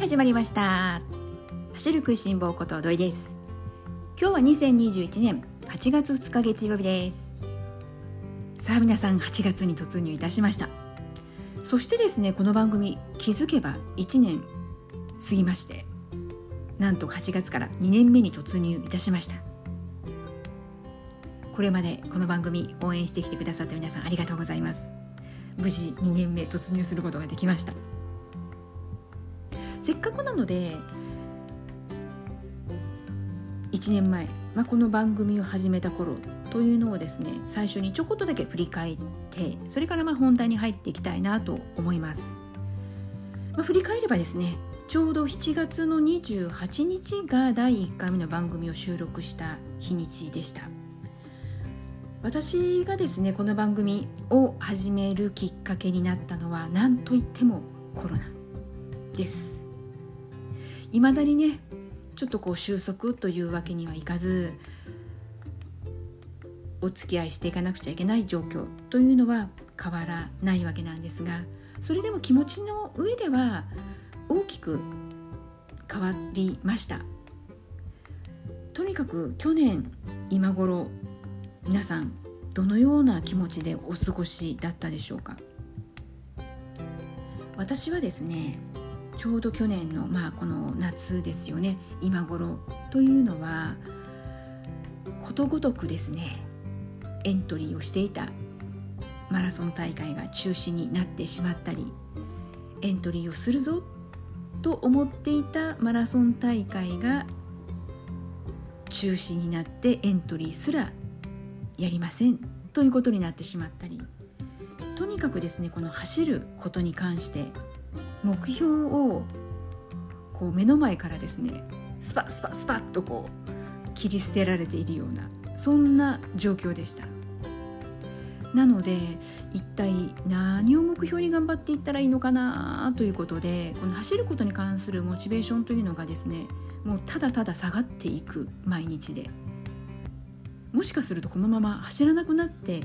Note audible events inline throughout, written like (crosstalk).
始まりました。走る食いしん坊こと土井です。今日は2021年8月2日月曜日です。さあ皆さん8月に突入いたしました。そしてですねこの番組気づけば1年過ぎましてなんと8月から2年目に突入いたしました。これまでこの番組応援してきてくださった皆さんありがとうございます。無事2年目突入することができました。せっかくなので1年前、まあ、この番組を始めた頃というのをですね最初にちょこっとだけ振り返ってそれからまあ本題に入っていきたいなと思います、まあ、振り返ればですねちょうど7月の28日が第1回目の番組を収録した日にちでした。私がですねこの番組を始めるきっかけになったのは何といってもコロナです。いまだにねちょっとこう収束というわけにはいかずお付き合いしていかなくちゃいけない状況というのは変わらないわけなんですがそれでも気持ちの上では大きく変わりました。とにかく去年今頃皆さんどのような気持ちでお過ごしだったでしょうか？私はですねちょうど去年の、まあ、この夏ですよね。今頃。というのはことごとくですねエントリーをしていたマラソン大会が中止になってしまったりエントリーをするぞと思っていたマラソン大会が中止になってエントリーすらやりませんということになってしまったり。とにかくですねこの走ることに関して目標をこう目の前からですねスパスパスパッとこう切り捨てられているようなそんな状況でした。なので一体何を目標に頑張っていったらいいのかなということでこの走ることに関するモチベーションというのがですねもうただただ下がっていく毎日でもしかするとこのまま走らなくなって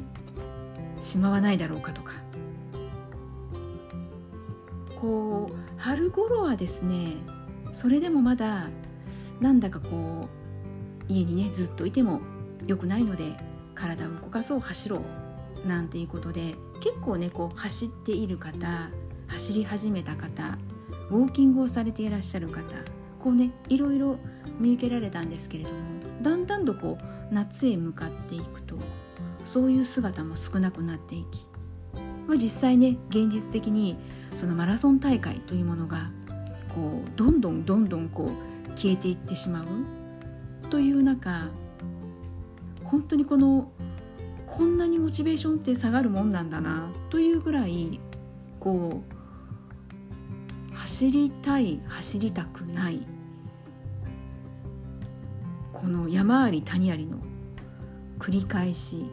しまわないだろうかとかこう春頃はですねそれでもまだなんだかこう家にねずっといても良くないので体を動かそう走ろうなんていうことで結構ねこう走っている方走り始めた方ウォーキングをされていらっしゃる方こうねいろいろ見受けられたんですけれどもだんだんとこう夏へ向かっていくとそういう姿も少なくなっていき、まあ、実際ね現実的にそのマラソン大会というものがこうどんどんどんどんこう消えていってしまう。という中本当にこのこんなにモチベーションって下がるもんなんだな。というぐらいこう走りたい走りたくない。この山あり谷ありの繰り返し。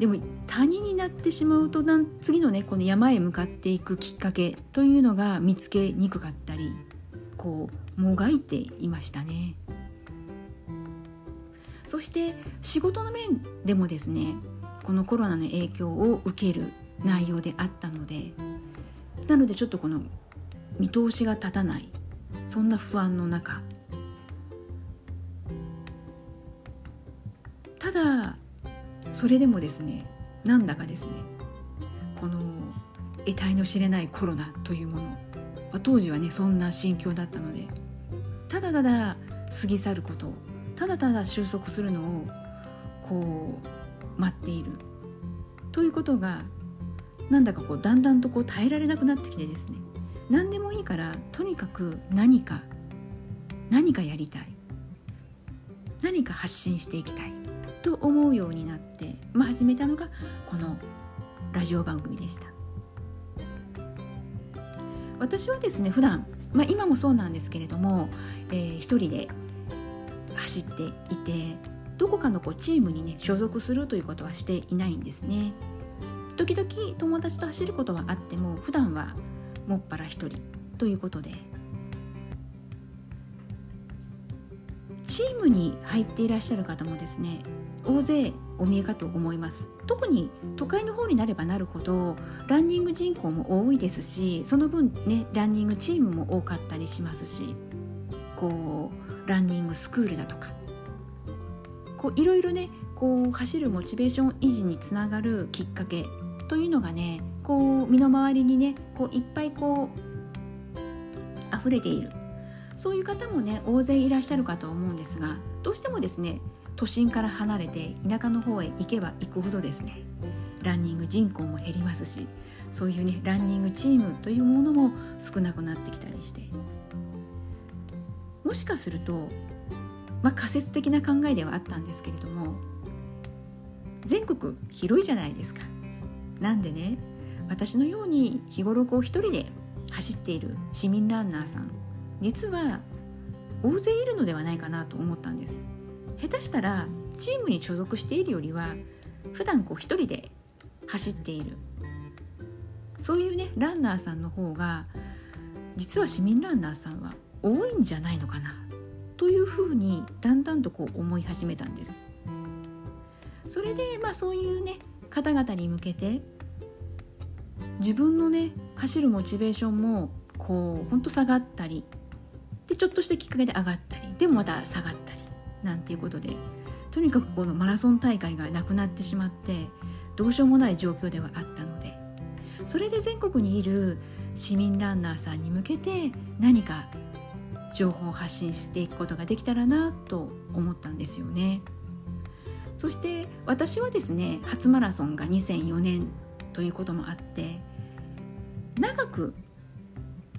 でも谷になってしまうと次のねこの山へ向かっていくきっかけというのが見つけにくかったりこうもがいていましたね。そして仕事の面でもですねこのコロナの影響を受ける内容であったのでなのでちょっとこの見通しが立たないそんな不安の中。ただそれでもですねなんだかですねこの得体の知れないコロナというもの、まあ、当時はねそんな心境だったのでただただ過ぎ去ることただただ収束するのをこう待っているということがなんだかこうだんだんとこう耐えられなくなってきてですね何でもいいからとにかく何か何かやりたい何か発信していきたいと思うようになって、まあ、始めたのがこのラジオ番組でした。私はですね普段、まあ、今もそうなんですけれども、えー、一人で走っていてどこかのこうチームにね所属するということはしていないんですね。時々友達と走ることはあっても普段はもっぱら一人ということでムに入っていらっしゃる方もですね大勢お見えかと思います。特に都会の方になればなるほどランニング人口も多いですしその分ねランニングチームも多かったりしますしこうランニングスクールだとかこういろいろねこう走るモチベーション維持につながるきっかけというのがねこう身の回りにねこういっぱいこう溢れている。そういう方もね大勢いらっしゃるかと思うんですがどうしてもですね都心から離れて田舎の方へ行けば行くほどですねランニング人口も減りますしそういうねランニングチームというものも少なくなってきたりしてもしかすると、まあ、仮説的な考えではあったんですけれども全国広いじゃないですか。なんでね私のように日頃こう一人で走っている市民ランナーさん実は大勢いるのではないかなと思ったんです。下手したらチームに所属しているよりは普段こう一人で走っているそういうねランナーさんの方が実は市民ランナーさんは多いんじゃないのかなというふうにだんだんとこう思い始めたんです。それでまあそういうね方々に向けて自分のね走るモチベーションもこうほんと下がったりでちょっとしたきっかけで上がったりでもまた下がったりなんていうことでとにかくこのマラソン大会がなくなってしまってどうしようもない状況ではあったのでそれで全国にいる市民ランナーさんに向けて何か情報を発信していくことができたらなと思ったんですよね。そして私はですね初マラソンが2004年ということもあって長く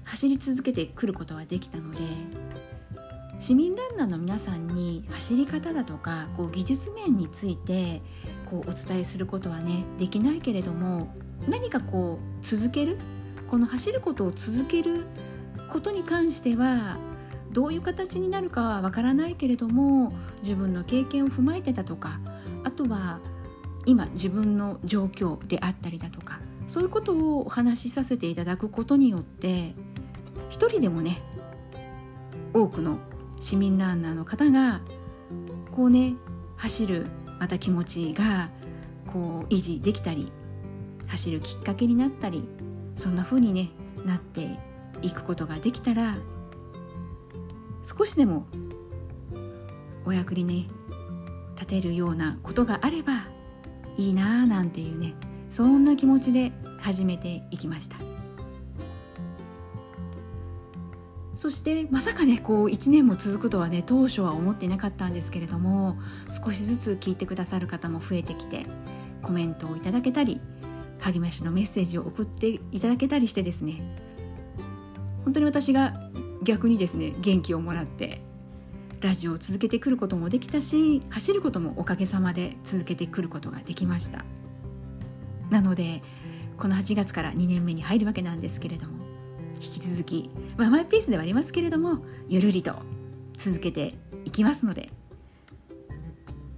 走り続けてくることはできたので市民ランナーの皆さんに走り方だとかこう技術面についてこうお伝えすることはねできないけれども何かこう続けるこの走ることを続けることに関してはどういう形になるかはわからないけれども自分の経験を踏まえてだとかあとは今自分の状況であったりだとかそういうことをお話しさせていただくことによって一人でもね多くの市民ランナーの方がこうね走るまた気持ちがこう維持できたり走るきっかけになったりそんな風にねなっていくことができたら少しでもお役にね立てるようなことがあればいいなあなんていうねそんな気持ちで始めていきました。そしてまさかねこう1年も続くとはね当初は思ってなかったんですけれども少しずつ聞いてくださる方も増えてきてコメントをいただけたり励ましのメッセージを送っていただけたりしてですね本当に私が逆にですね元気をもらってラジオを続けてくることもできたし走ることもおかげさまで続けてくることができましたなのでこの8月から2年目に入るわけなんですけれども引き続き、まあ、マイペースではありますけれどもゆるりと続けていきますので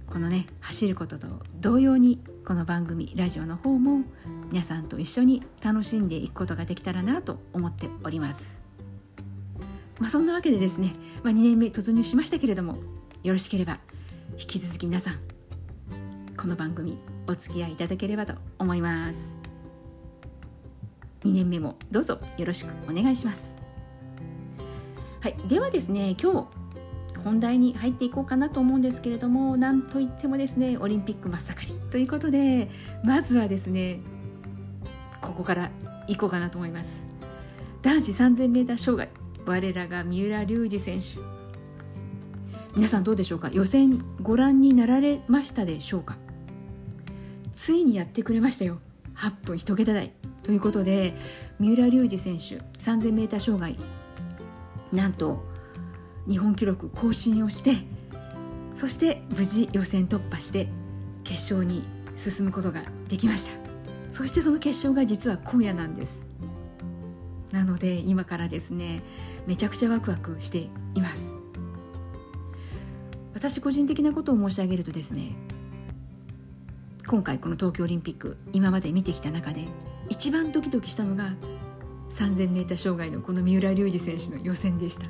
このね走ることと同様にこの番組ラジオの方も皆さんと一緒に楽しんでいくことができたらなと思っております。まあ、そんなわけでですね、まあ、2年目突入しましたけれどもよろしければ引き続き皆さんこの番組お付き合いいただければと思います。2年目もどうぞよろしくお願いします。はいではですね今日本題に入っていこうかなと思うんですけれどもなんといってもですねオリンピック真っ盛りということでまずはですねここから行こうかなと思います。男子 3000m 障害我らが三浦龍司選手。皆さんどうでしょうか？予選ご覧になられましたでしょうか？ついにやってくれましたよ。8分1桁台。ということで三浦龍司選手 3000m 障害なんと日本記録更新をしてそして無事予選突破して決勝に進むことができました。そしてその決勝が実は今夜なんです。なので今からですねめちゃくちゃワクワクしています。私個人的なことを申し上げるとですね今回この東京オリンピック今まで見てきた中で一番ドキドキしたのが 3000m 障害のこの三浦龍司選手の予選でした。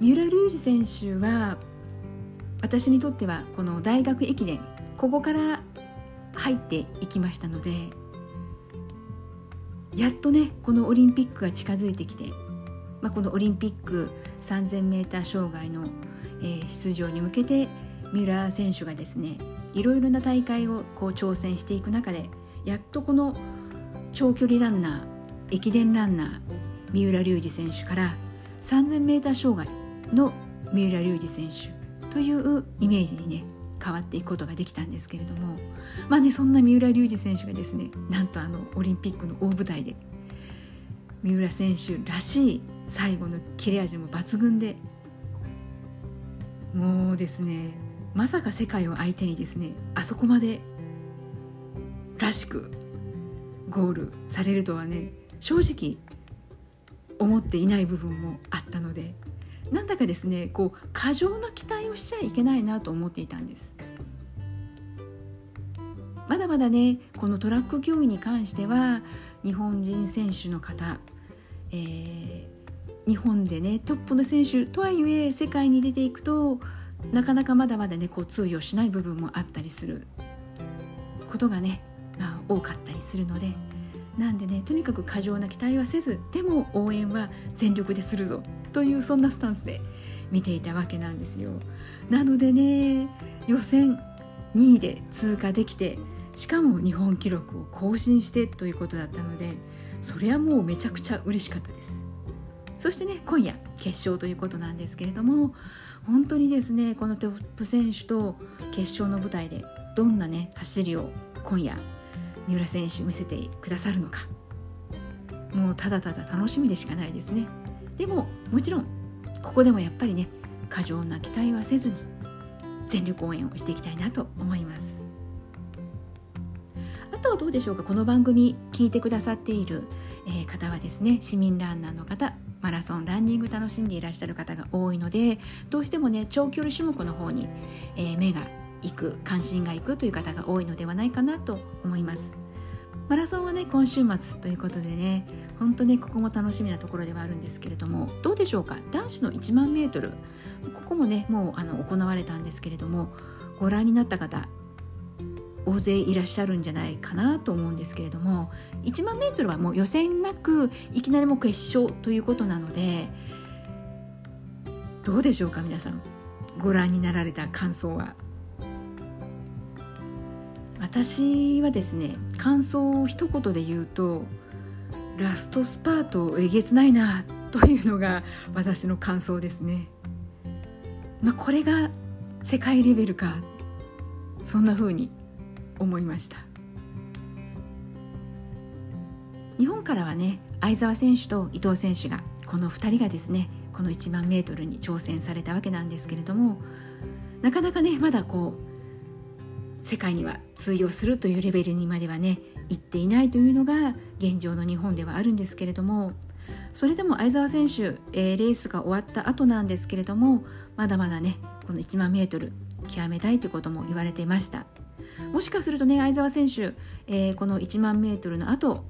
三浦龍司選手は私にとってはこの大学駅伝ここから入っていきましたのでやっとねこのオリンピックが近づいてきて、まあ、このオリンピック 3000m 障害の、え、出場に向けて三浦選手がですねいろいろな大会をこう挑戦していく中でやっとこの長距離ランナー駅伝ランナー三浦龍司選手から 3000m 障害の三浦龍司選手というイメージにね変わっていくことができたんですけれどもまあねそんな三浦龍司選手がですねなんとあのオリンピックの大舞台で三浦選手らしい最後の切れ味も抜群でもうですねまさか世界を相手にですねあそこまでらしくゴールされるとはね正直思っていない部分もあったのでなんだかですねこう過剰な期待をしちゃいけないなと思っていたんです。まだまだねこのトラック競技に関しては日本人選手の方、えー、日本でねトップの選手とはいえ世界に出ていくとなかなかまだまだねこう通用しない部分もあったりすることがね、まあ、多かったりするのでなんでねとにかく過剰な期待はせずでも応援は全力でするぞというそんなスタンスで見ていたわけなんですよ。なのでね予選2位で通過できてしかも日本記録を更新してということだったのでそれはもうめちゃくちゃ嬉しかったですそしてね今夜決勝ということなんですけれども本当にですねこのトップ選手と決勝の舞台でどんなね走りを今夜三浦選手見せてくださるのか。もうただただ楽しみでしかないですね。でももちろんここでもやっぱりね過剰な期待はせずに全力応援をしていきたいなと思います。あとはどうでしょうか。この番組聞いてくださっている、え方はですね市民ランナーの方マラソンランニング楽しんでいらっしゃる方が多いのでどうしてもね長距離種目の方に、えー、目が行く関心がいくという方が多いのではないかなと思います。マラソンはね今週末ということでね本当ねここも楽しみなところではあるんですけれどもどうでしょうか？男子の1万メートル。ここもねもうあの行われたんですけれどもご覧になった方大勢いらっしゃるんじゃないかなと思うんですけれども1万メートルはもう予選なくいきなりも決勝ということなのでどうでしょうか皆さん？ご覧になられた感想は。私はですね感想を一言で言うとラストスパートえげつないなというのが (laughs) 私の感想ですね。まあ、これが世界レベルかそんな風に思いました日本からはね相澤選手と伊藤選手がこの2人がですねこの1万メートルに挑戦されたわけなんですけれどもなかなかねまだこう世界には通用するというレベルにまではね行っていないというのが現状の日本ではあるんですけれどもそれでも相澤選手、えー、レースが終わった後なんですけれどもまだまだねこの1万メートル極めたいということも言われていました。もしかするとね相澤選手、えー、この1万メートルの後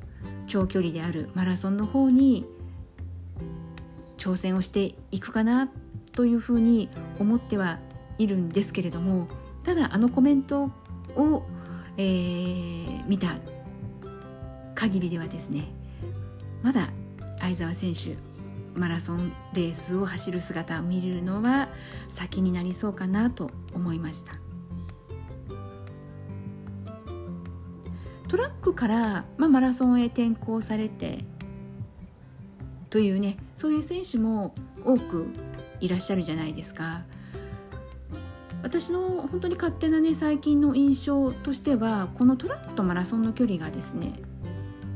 長距離であるマラソンの方に挑戦をしていくかなというふうに思ってはいるんですけれどもただあのコメントを、えー、見た限りではですねまだ相澤選手マラソンレースを走る姿を見るのは先になりそうかなと思いましたトラックから、まあ、マラソンへ転向されてというねそういう選手も多くいらっしゃるじゃないですか。私の本当に勝手なね最近の印象としてはこのトラックとマラソンの距離がですね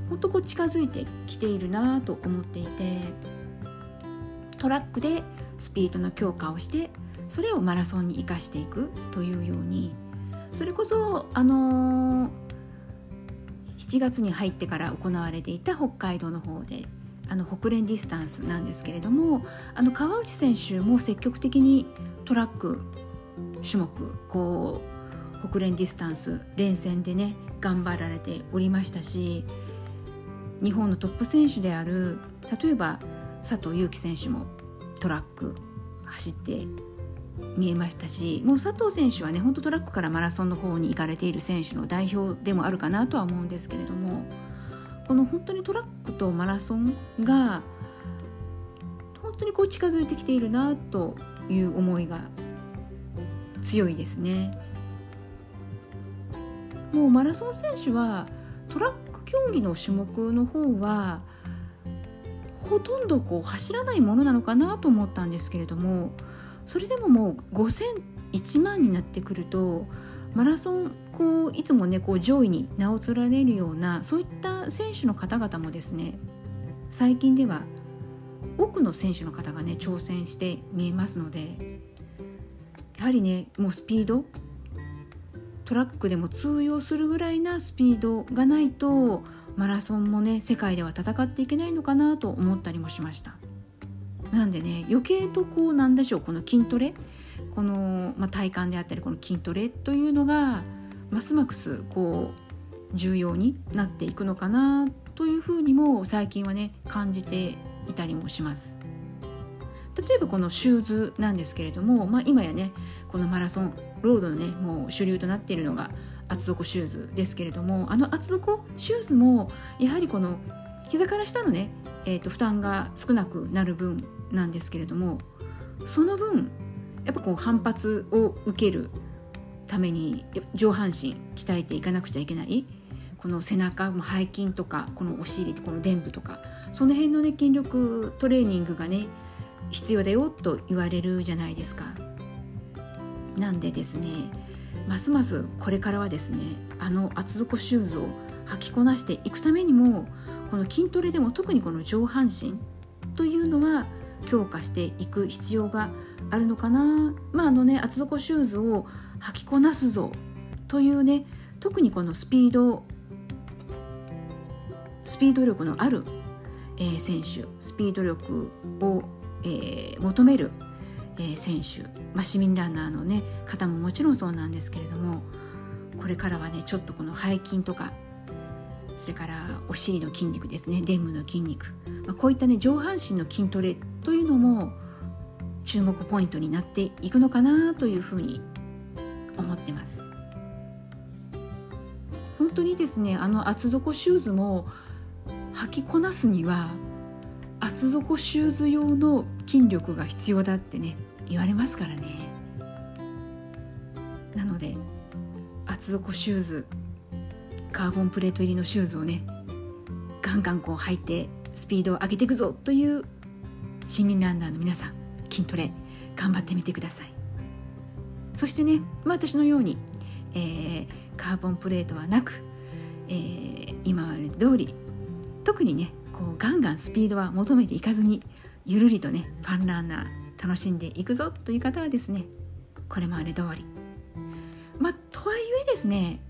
本当こう近づいてきているなと思っていてトラックでスピードの強化をしてそれをマラソンに生かしていくというようにそれこそあのー7月に入ってから行われていた北海道の方であのホクレンディスタンスなんですけれどもあの川内選手も積極的にトラック種目こうホクレンディスタンス連戦でね頑張られておりましたし日本のトップ選手である例えば佐藤悠基選手もトラック走って見えましたしもう佐藤選手はね本当トラックからマラソンの方に行かれている選手の代表でもあるかなとは思うんですけれどもこの本当にトラックとマラソンが本当にこう近づいてきているなという思いが強いですね。もうマラソン選手はトラック競技の種目の方はほとんどこう走らないものなのかなと思ったんですけれどもそれでももう5,0001万になってくるとマラソンこういつもねこう上位に名を連ねるようなそういった選手の方々もですね最近では多くの選手の方がね挑戦して見えますのでやはりねもうスピード？トラックでも通用するぐらいなスピードがないとマラソンもね世界では戦っていけないのかなと思ったりもしました。なんでね余計とこうなんでしょうこの筋トレ？この、まあ、体幹であったりこの筋トレというのがますますこう重要になっていくのかなというふうにも最近はね感じていたりもします。例えばこのシューズなんですけれども、まあ、今やねこのマラソンロードのねもう主流となっているのが厚底シューズですけれどもあの厚底シューズもやはりこの膝から下のね、えーと、負担が少なくなる分なんですけれどもその分やっぱこう反発を受けるために上半身鍛えていかなくちゃいけないこの背中背筋とかこのお尻この臀部とかその辺のね筋力トレーニングがね必要だよと言われるじゃないですか。なんでですねますますこれからはですねあの厚底シューズを履きこなしていくためにもこの筋トレでも特にこの上半身というのは強化していく必要があるのかなまああのね厚底シューズを履きこなすぞというね特にこのスピードスピード力のある、えー、選手スピード力を、えー、求めるえー、選手、まあ、市民ランナーの、ね、方ももちろんそうなんですけれどもこれからはねちょっとこの背筋とかそれからお尻の筋肉ですね臀部の筋肉、まあ、こういったね上半身の筋トレというのも注目ポイントになっていくのかなというふうに思ってます。本当にですねあの厚底シューズも履きこなすには厚底シューズ用の筋力が必要だってね言われますからね。なので厚底シューズカーボンプレート入りのシューズをねガンガンこう履いてスピードを上げていくぞという市民ランナーの皆さん筋トレ頑張ってみてください。そしてね、まあ、私のように、えー、カーボンプレートはなく、えー、今まで通り特にねこうガンガンスピードは求めていかずにゆるりとねファンランナー楽しんでいくぞという方はですねこれまで通り。まあとはいえですね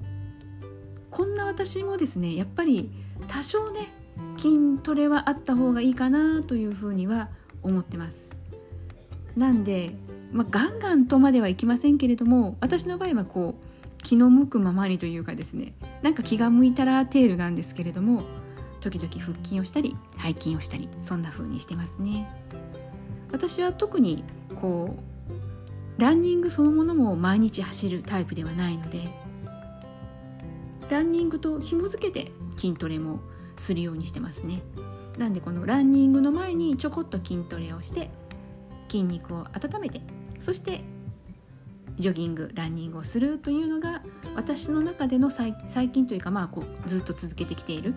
こんな私もですねやっぱり多少ね筋トレはあった方がいいかなというふうには思ってます。なんで、まあ、ガンガンとまではいきませんけれども私の場合はこう気の向くままにというかですねなんか気が向いたら程度なんですけれども時々腹筋をしたり背筋をしたりそんな風にしてますね。私は特にこうランニングそのものも毎日走るタイプではないのでランニングと紐付けて筋トレもするようにしてますね。なんでこのランニングの前にちょこっと筋トレをして筋肉を温めてそしてジョギングランニングをするというのが私の中での最近というかまあこうずっと続けてきている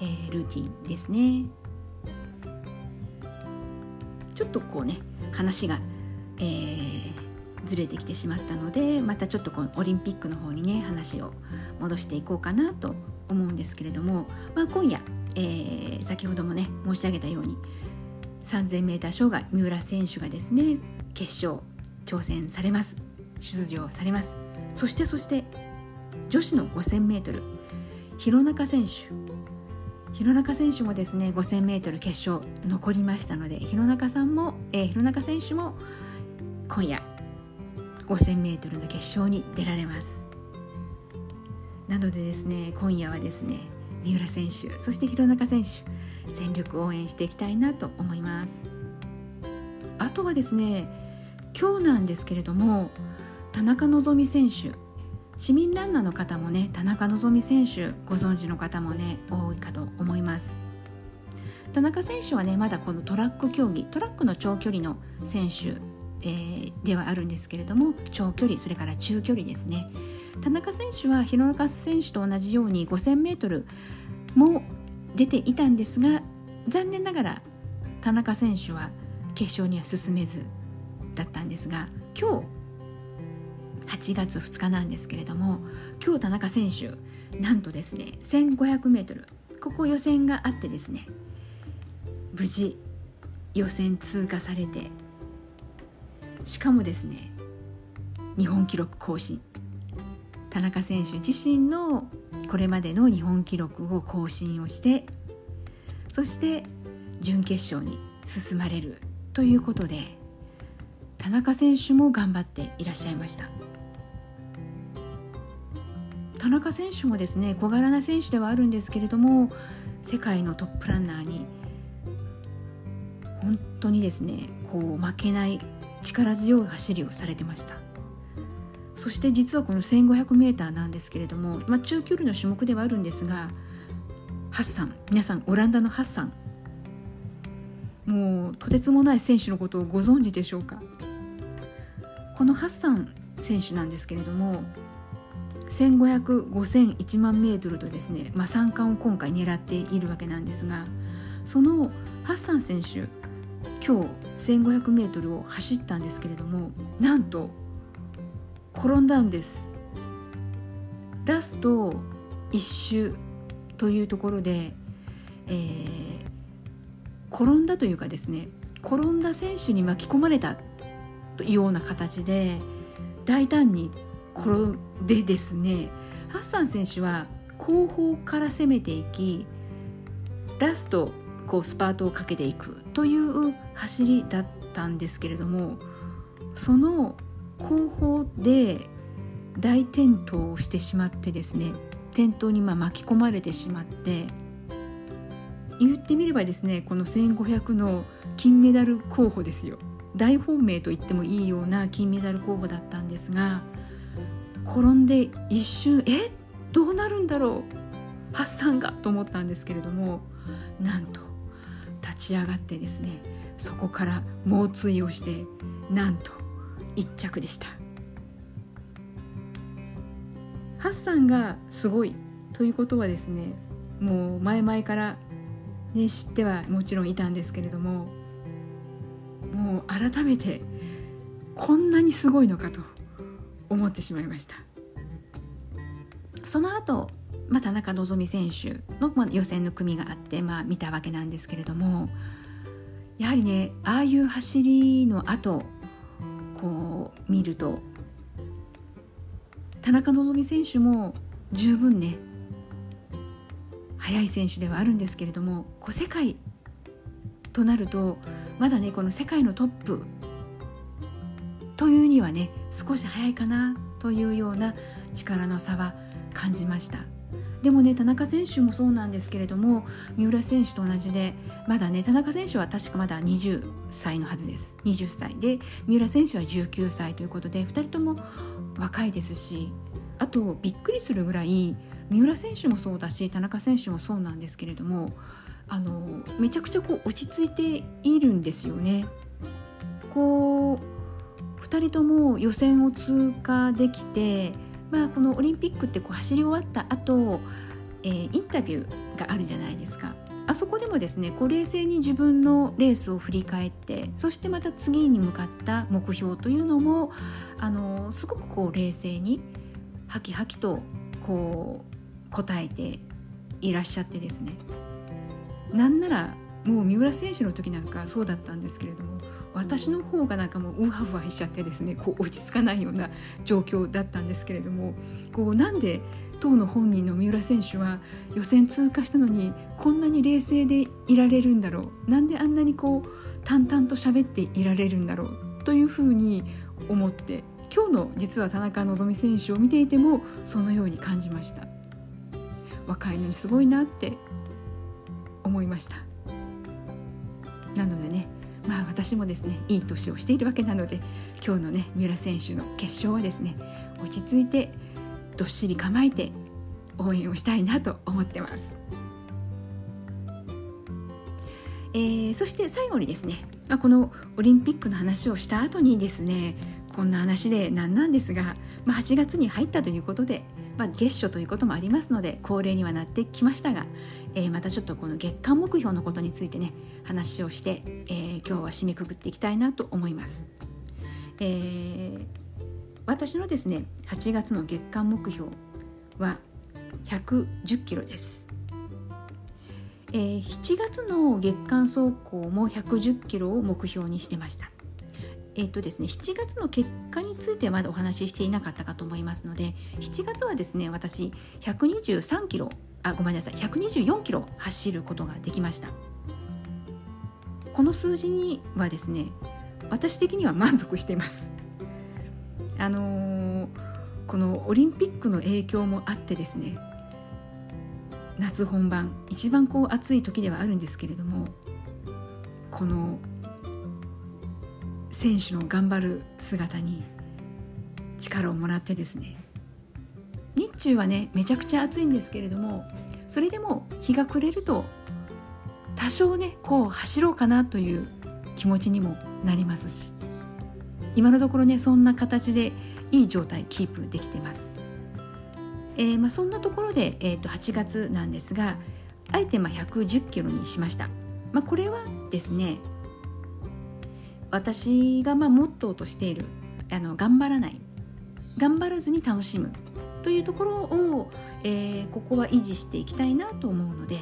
えー、ルーティンですね。ちょっとこうね話が、えー、ずれてきてしまったのでまたちょっとこのオリンピックの方にね話を戻していこうかなと思うんですけれども、まあ、今夜、えー、先ほどもね申し上げたように 3000m 障害三浦選手がですね決勝挑戦されます。出場されます。そしてそして女子の 5000m 弘中選手弘中選手もですね 5000m 決勝残りましたので弘中さんも、えー、弘中選手も今夜 5000m の決勝に出られます。なのでですね今夜はですね三浦選手そして弘中選手全力応援していきたいなと思います。あとはですね今日なんですけれども田中希実選手市民ランナーの方もね田中希実選手ご存知の方もね多いかと思います。田中選手はねまだこのトラック競技トラックの長距離の選手、えー、ではあるんですけれども長距離それから中距離ですね。田中選手は廣中選手と同じように 5000m も出ていたんですが残念ながら田中選手は決勝には進めずだったんですが今日8月2日なんですけれども今日田中選手なんとですね 1500m ここ予選があってですね無事予選通過されてしかもですね日本記録更新。田中選手自身のこれまでの日本記録を更新をしてそして準決勝に進まれるということで田中選手も頑張っていらっしゃいました。田中選手もですね小柄な選手ではあるんですけれども世界のトップランナーに本当にですねこう負けない力強い走りをされてました。そして実はこの 1500m なんですけれども、まあ、中距離の種目ではあるんですがハッサン皆さんオランダのハッサン。もうとてつもない選手のことをご存知でしょうか。このハッサン選手なんですけれども1500、5000、1万メートルとですね、まあ、3冠を今回狙っているわけなんですがそのハッサン選手今日 1500m を走ったんですけれどもなんと転んだんです。ラスト1周というところで、えー、転んだというかですね転んだ選手に巻き込まれたというような形で大胆に転んでですねハッサン選手は後方から攻めていきラストこうスパートをかけていくという走りだったんですけれどもその後方で大転倒をしてしまってですね転倒にま巻き込まれてしまって言ってみればですねこの1500の金メダル候補ですよ。大本命と言ってもいいような金メダル候補だったんですが転んで一瞬えどうなるんだろう発散がと思ったんですけれどもなんと立ち上がってですねそこから猛追をしてなんと1着でした。ハッサンがすごいということはですねもう前々からね、知ってはもちろんいたんですけれどももう改めてこんなにすごいのかと。思ってしまいました。その後、まあ、田中希実選手の、予選の組があって、まあ、見たわけなんですけれどもやはりねああいう走りの後こう見ると田中希実選手も十分ね速い選手ではあるんですけれどもこう世界となるとまだねこの世界のトップというにはね少し早いかなというような力の差は感じましたでもね田中選手もそうなんですけれども三浦選手と同じでまだね田中選手は確かまだ20歳のはずです20歳で三浦選手は19歳ということで2人とも若いですしあとびっくりするぐらい三浦選手もそうだし田中選手もそうなんですけれどもあのめちゃくちゃこう落ち着いているんですよね。こう2人とも予選を通過できて、まあ、このオリンピックってこう走り終わった後、えー、インタビューがあるじゃないですか。あそこでもですねこう冷静に自分のレースを振り返ってそしてまた次に向かった目標というのもあのすごくこう冷静にハキハキとこう答えていらっしゃってですねなんならもう三浦選手の時なんかそうだったんですけれども私の方がなんかもうウハウハしちゃってですねこう落ち着かないような状況だったんですけれどもこうなんで当の本人の三浦選手は予選通過したのにこんなに冷静でいられるんだろうなんであんなにこう淡々と喋っていられるんだろうというふうに思って今日の実は田中希実選手を見ていてもそのように感じました。若いのにすごいなって思いましたなのでねまあ私もですねいい年をしているわけなので今日のね三浦選手の決勝はですね落ち着いてどっしり構えて応援をしたいなと思ってます。えー、そして最後にですね、まあ、このオリンピックの話をした後にですねこんな話で何なんですが、まあ、8月に入ったということで、まあ、月初ということもありますので恒例にはなってきましたが、えー、またちょっとこの月間目標のことについてね話をして、えー、今日は締めくくっていきたいなと思います。えー、私のですね8月の月間目標は110キロです。えー、7月の月間走行も110キロを目標にしてました。えっ、とですね、7月の結果についてはまだお話ししていなかったかと思いますので7月はですね私123キロあごめんなさい124キロ走ることができました。この数字にはですね私的には満足しています。あのー、このオリンピックの影響もあってですね夏本番一番こう暑い時ではあるんですけれどもこの選手の頑張る姿に力をもらってですね日中はねめちゃくちゃ暑いんですけれどもそれでも日が暮れると多少ねこう走ろうかなという気持ちにもなりますし今のところねそんな形でいい状態キープできてます。えー、まあ、そんなところで、えー、と8月なんですがあえてま110キロにしました。まあ、これはですね私がまあモットーとしているあの頑張らない頑張らずに楽しむというところを、えー、ここは維持していきたいなと思うので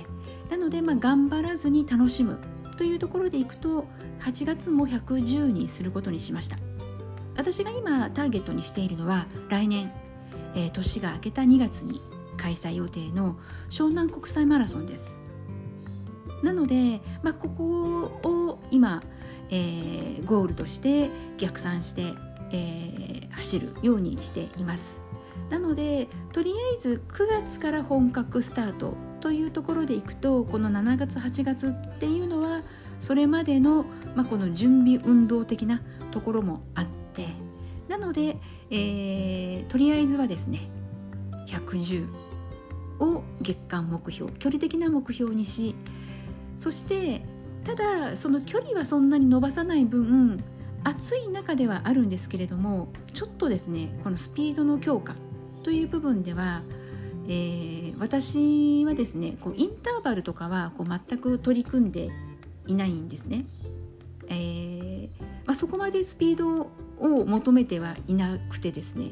なので、まあ、頑張らずに楽しむというところでいくと8月も110にすることにしました。私が今ターゲットにしているのは来年、えー、年が明けた2月に開催予定の湘南国際マラソンです。なので、まあ、ここを今えー、ゴールとして逆算して、えー、走るようにしています。なのでとりあえず9月から本格スタートというところでいくとこの7月8月っていうのはそれまでの、まあ、この準備運動的なところもあってなので、えー、とりあえずはですね110を月間目標距離的な目標にしそしてただその距離はそんなに伸ばさない分暑い中ではあるんですけれどもちょっとですねこのスピードの強化という部分では、えー、私はですねこうインターバルとかはこう全く取り組んでいないんですね。えーまあ、そこまでスピードを求めてはいなくてですね、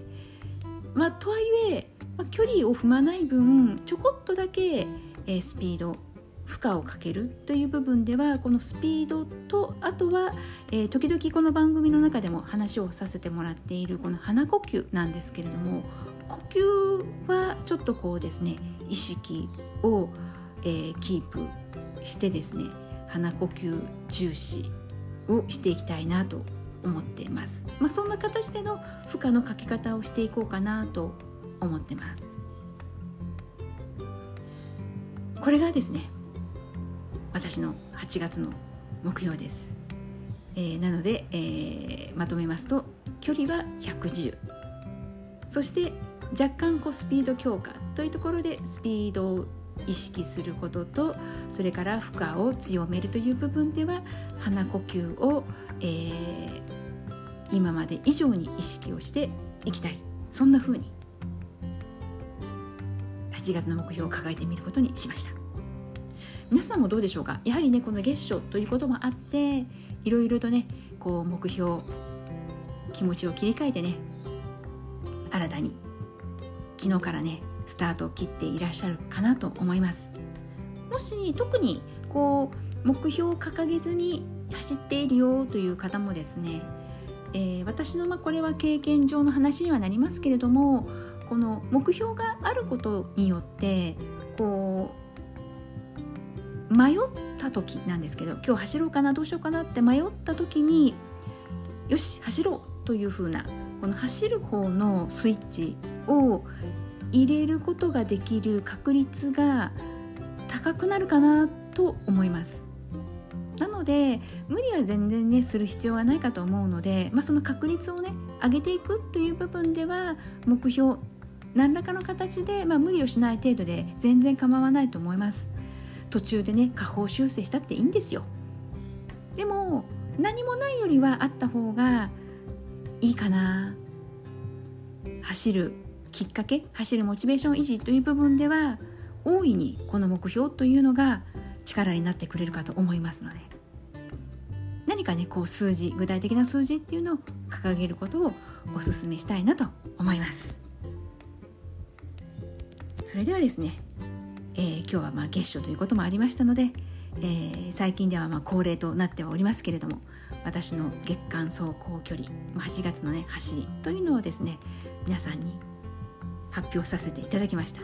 まあ、とはいえ、まあ、距離を踏まない分ちょこっとだけ、えー、スピード負荷をかけるという部分ではこのスピードとあとは、えー、時々この番組の中でも話をさせてもらっているこの鼻呼吸なんですけれども呼吸はちょっとこうですね意識を、えー、キープしてですね鼻呼吸重視をしていきたいなと思っています。まあ、そんな形での負荷のかけ方をしていこうかなと思ってます。これがですね私の8月の目標です、えー、なので、えー、まとめますと距離は110そして若干こうスピード強化というところでスピードを意識することとそれから負荷を強めるという部分では鼻呼吸を、えー、今まで以上に意識をしていきたい。そんな風に8月の目標を抱えてみることにしました。皆さんもどうでしょうか？やはりねこの月初ということもあっていろいろとねこう目標気持ちを切り替えてね新たに昨日からねスタートを切っていらっしゃるかなと思います。もし特にこう目標を掲げずに走っているよという方もですね、えー、私のまこれは経験上の話にはなりますけれどもこの目標があることによってこう迷った時なんですけど今日走ろうかなどうしようかなって迷った時によし走ろうという風なこの走る方のスイッチを入れることができる確率が高くなるかなと思います。なので無理は全然ねする必要はないかと思うので、まあ、その確率をね上げていくという部分では目標何らかの形で、まあ、無理をしない程度で全然構わないと思います。途中でね下方修正したっていいんですよ。でも何もないよりはあった方がいいかな。走るきっかけ走るモチベーション維持という部分では大いにこの目標というのが力になってくれるかと思いますので。何かねこう数字具体的な数字っていうのを掲げることをお勧めしたいなと思います。それではですね、えー、今日はまあ月初ということもありましたので、えー、最近ではまあ恒例となってはおりますけれども私の月間走行距離8月のね走りというのをですね皆さんに発表させていただきました。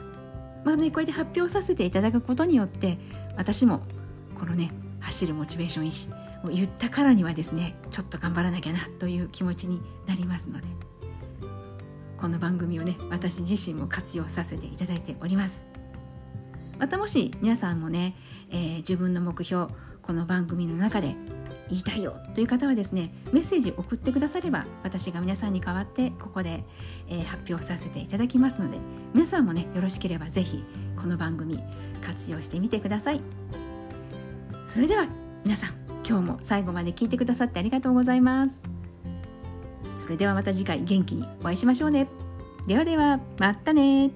まあねこうやって発表させていただくことによって私もこのね走るモチベーション維持を言ったからにはですねちょっと頑張らなきゃなという気持ちになりますのでこの番組をね私自身も活用させていただいております。またもし皆さんもね、えー、自分の目標この番組の中で言いたいよという方はですねメッセージ送ってくだされば私が皆さんに代わってここで、えー、発表させていただきますので皆さんもねよろしければ是非この番組活用してみてください。それでは皆さん今日も最後まで聞いてくださってありがとうございます。それではまた次回元気にお会いしましょうね。ではではまたね